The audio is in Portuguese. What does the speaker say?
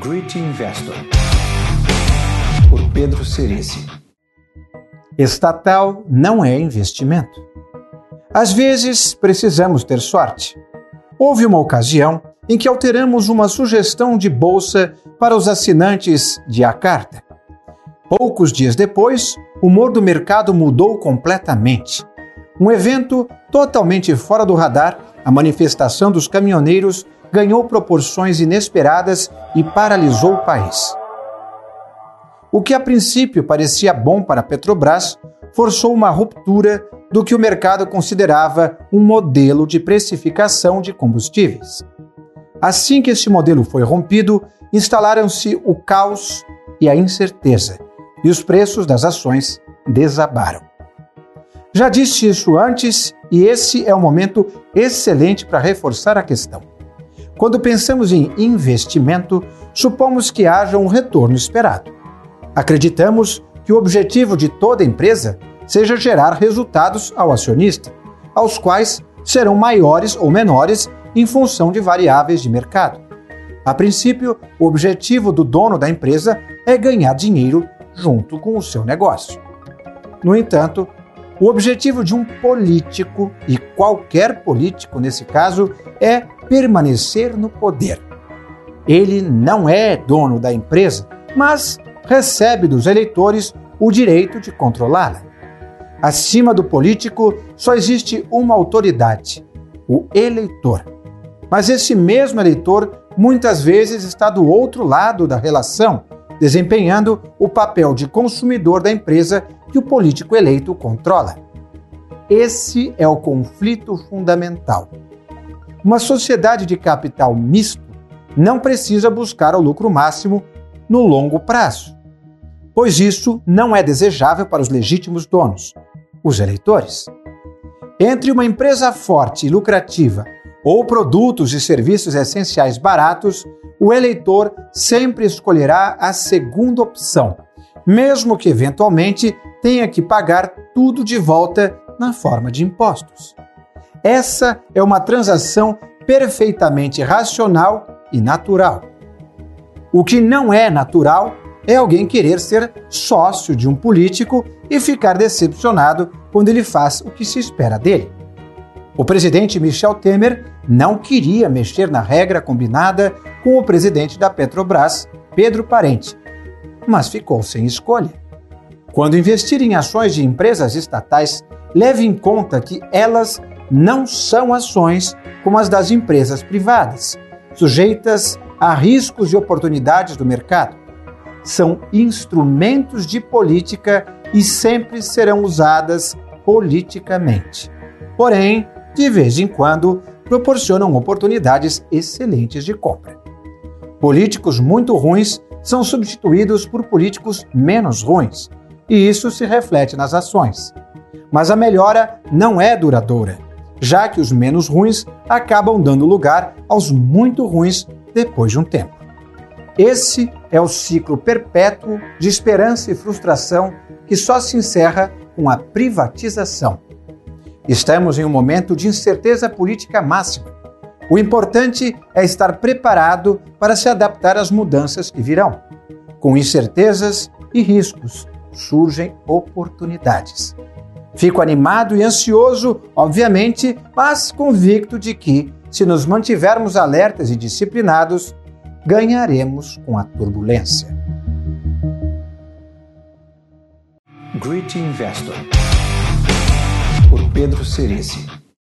Great Investor, por Pedro Cerici. Estatal não é investimento. Às vezes precisamos ter sorte. Houve uma ocasião em que alteramos uma sugestão de bolsa para os assinantes de A Carta. Poucos dias depois, o humor do mercado mudou completamente. Um evento totalmente fora do radar, a manifestação dos caminhoneiros ganhou proporções inesperadas e paralisou o país. O que a princípio parecia bom para a Petrobras forçou uma ruptura do que o mercado considerava um modelo de precificação de combustíveis. Assim que esse modelo foi rompido, instalaram-se o caos e a incerteza, e os preços das ações desabaram. Já disse isso antes e esse é um momento excelente para reforçar a questão. Quando pensamos em investimento, supomos que haja um retorno esperado. Acreditamos que o objetivo de toda empresa seja gerar resultados ao acionista, aos quais serão maiores ou menores em função de variáveis de mercado. A princípio, o objetivo do dono da empresa é ganhar dinheiro junto com o seu negócio. No entanto, o objetivo de um político, e qualquer político nesse caso, é permanecer no poder. Ele não é dono da empresa, mas recebe dos eleitores o direito de controlá-la. Acima do político só existe uma autoridade, o eleitor. Mas esse mesmo eleitor muitas vezes está do outro lado da relação, desempenhando o papel de consumidor da empresa que o político eleito controla. Esse é o conflito fundamental. Uma sociedade de capital misto não precisa buscar o lucro máximo no longo prazo, pois isso não é desejável para os legítimos donos, os eleitores. Entre uma empresa forte e lucrativa ou produtos e serviços essenciais baratos, o eleitor sempre escolherá a segunda opção, mesmo que eventualmente tenha que pagar tudo de volta na forma de impostos. Essa é uma transação perfeitamente racional e natural. O que não é natural é alguém querer ser sócio de um político e ficar decepcionado quando ele faz o que se espera dele. O presidente Michel Temer não queria mexer na regra combinada com o presidente da Petrobras, Pedro Parente, mas ficou sem escolha. Quando investir em ações de empresas estatais, leve em conta que elas não são ações como as das empresas privadas, sujeitas a riscos e oportunidades do mercado. São instrumentos de política e sempre serão usadas politicamente. Porém, de vez em quando, proporcionam oportunidades excelentes de compra. Políticos muito ruins são substituídos por políticos menos ruins, e isso se reflete nas ações. Mas a melhora não é duradoura, já que os menos ruins acabam dando lugar aos muito ruins depois de um tempo. Esse é o ciclo perpétuo de esperança e frustração que só se encerra com a privatização. Estamos em um momento de incerteza política máxima. O importante é estar preparado para se adaptar às mudanças que virão. Com incertezas e riscos, surgem oportunidades. Fico animado e ansioso, obviamente, mas convicto de que, se nos mantivermos alertas e disciplinados, ganharemos com a turbulência. Great Investor, por Pedro Cerici.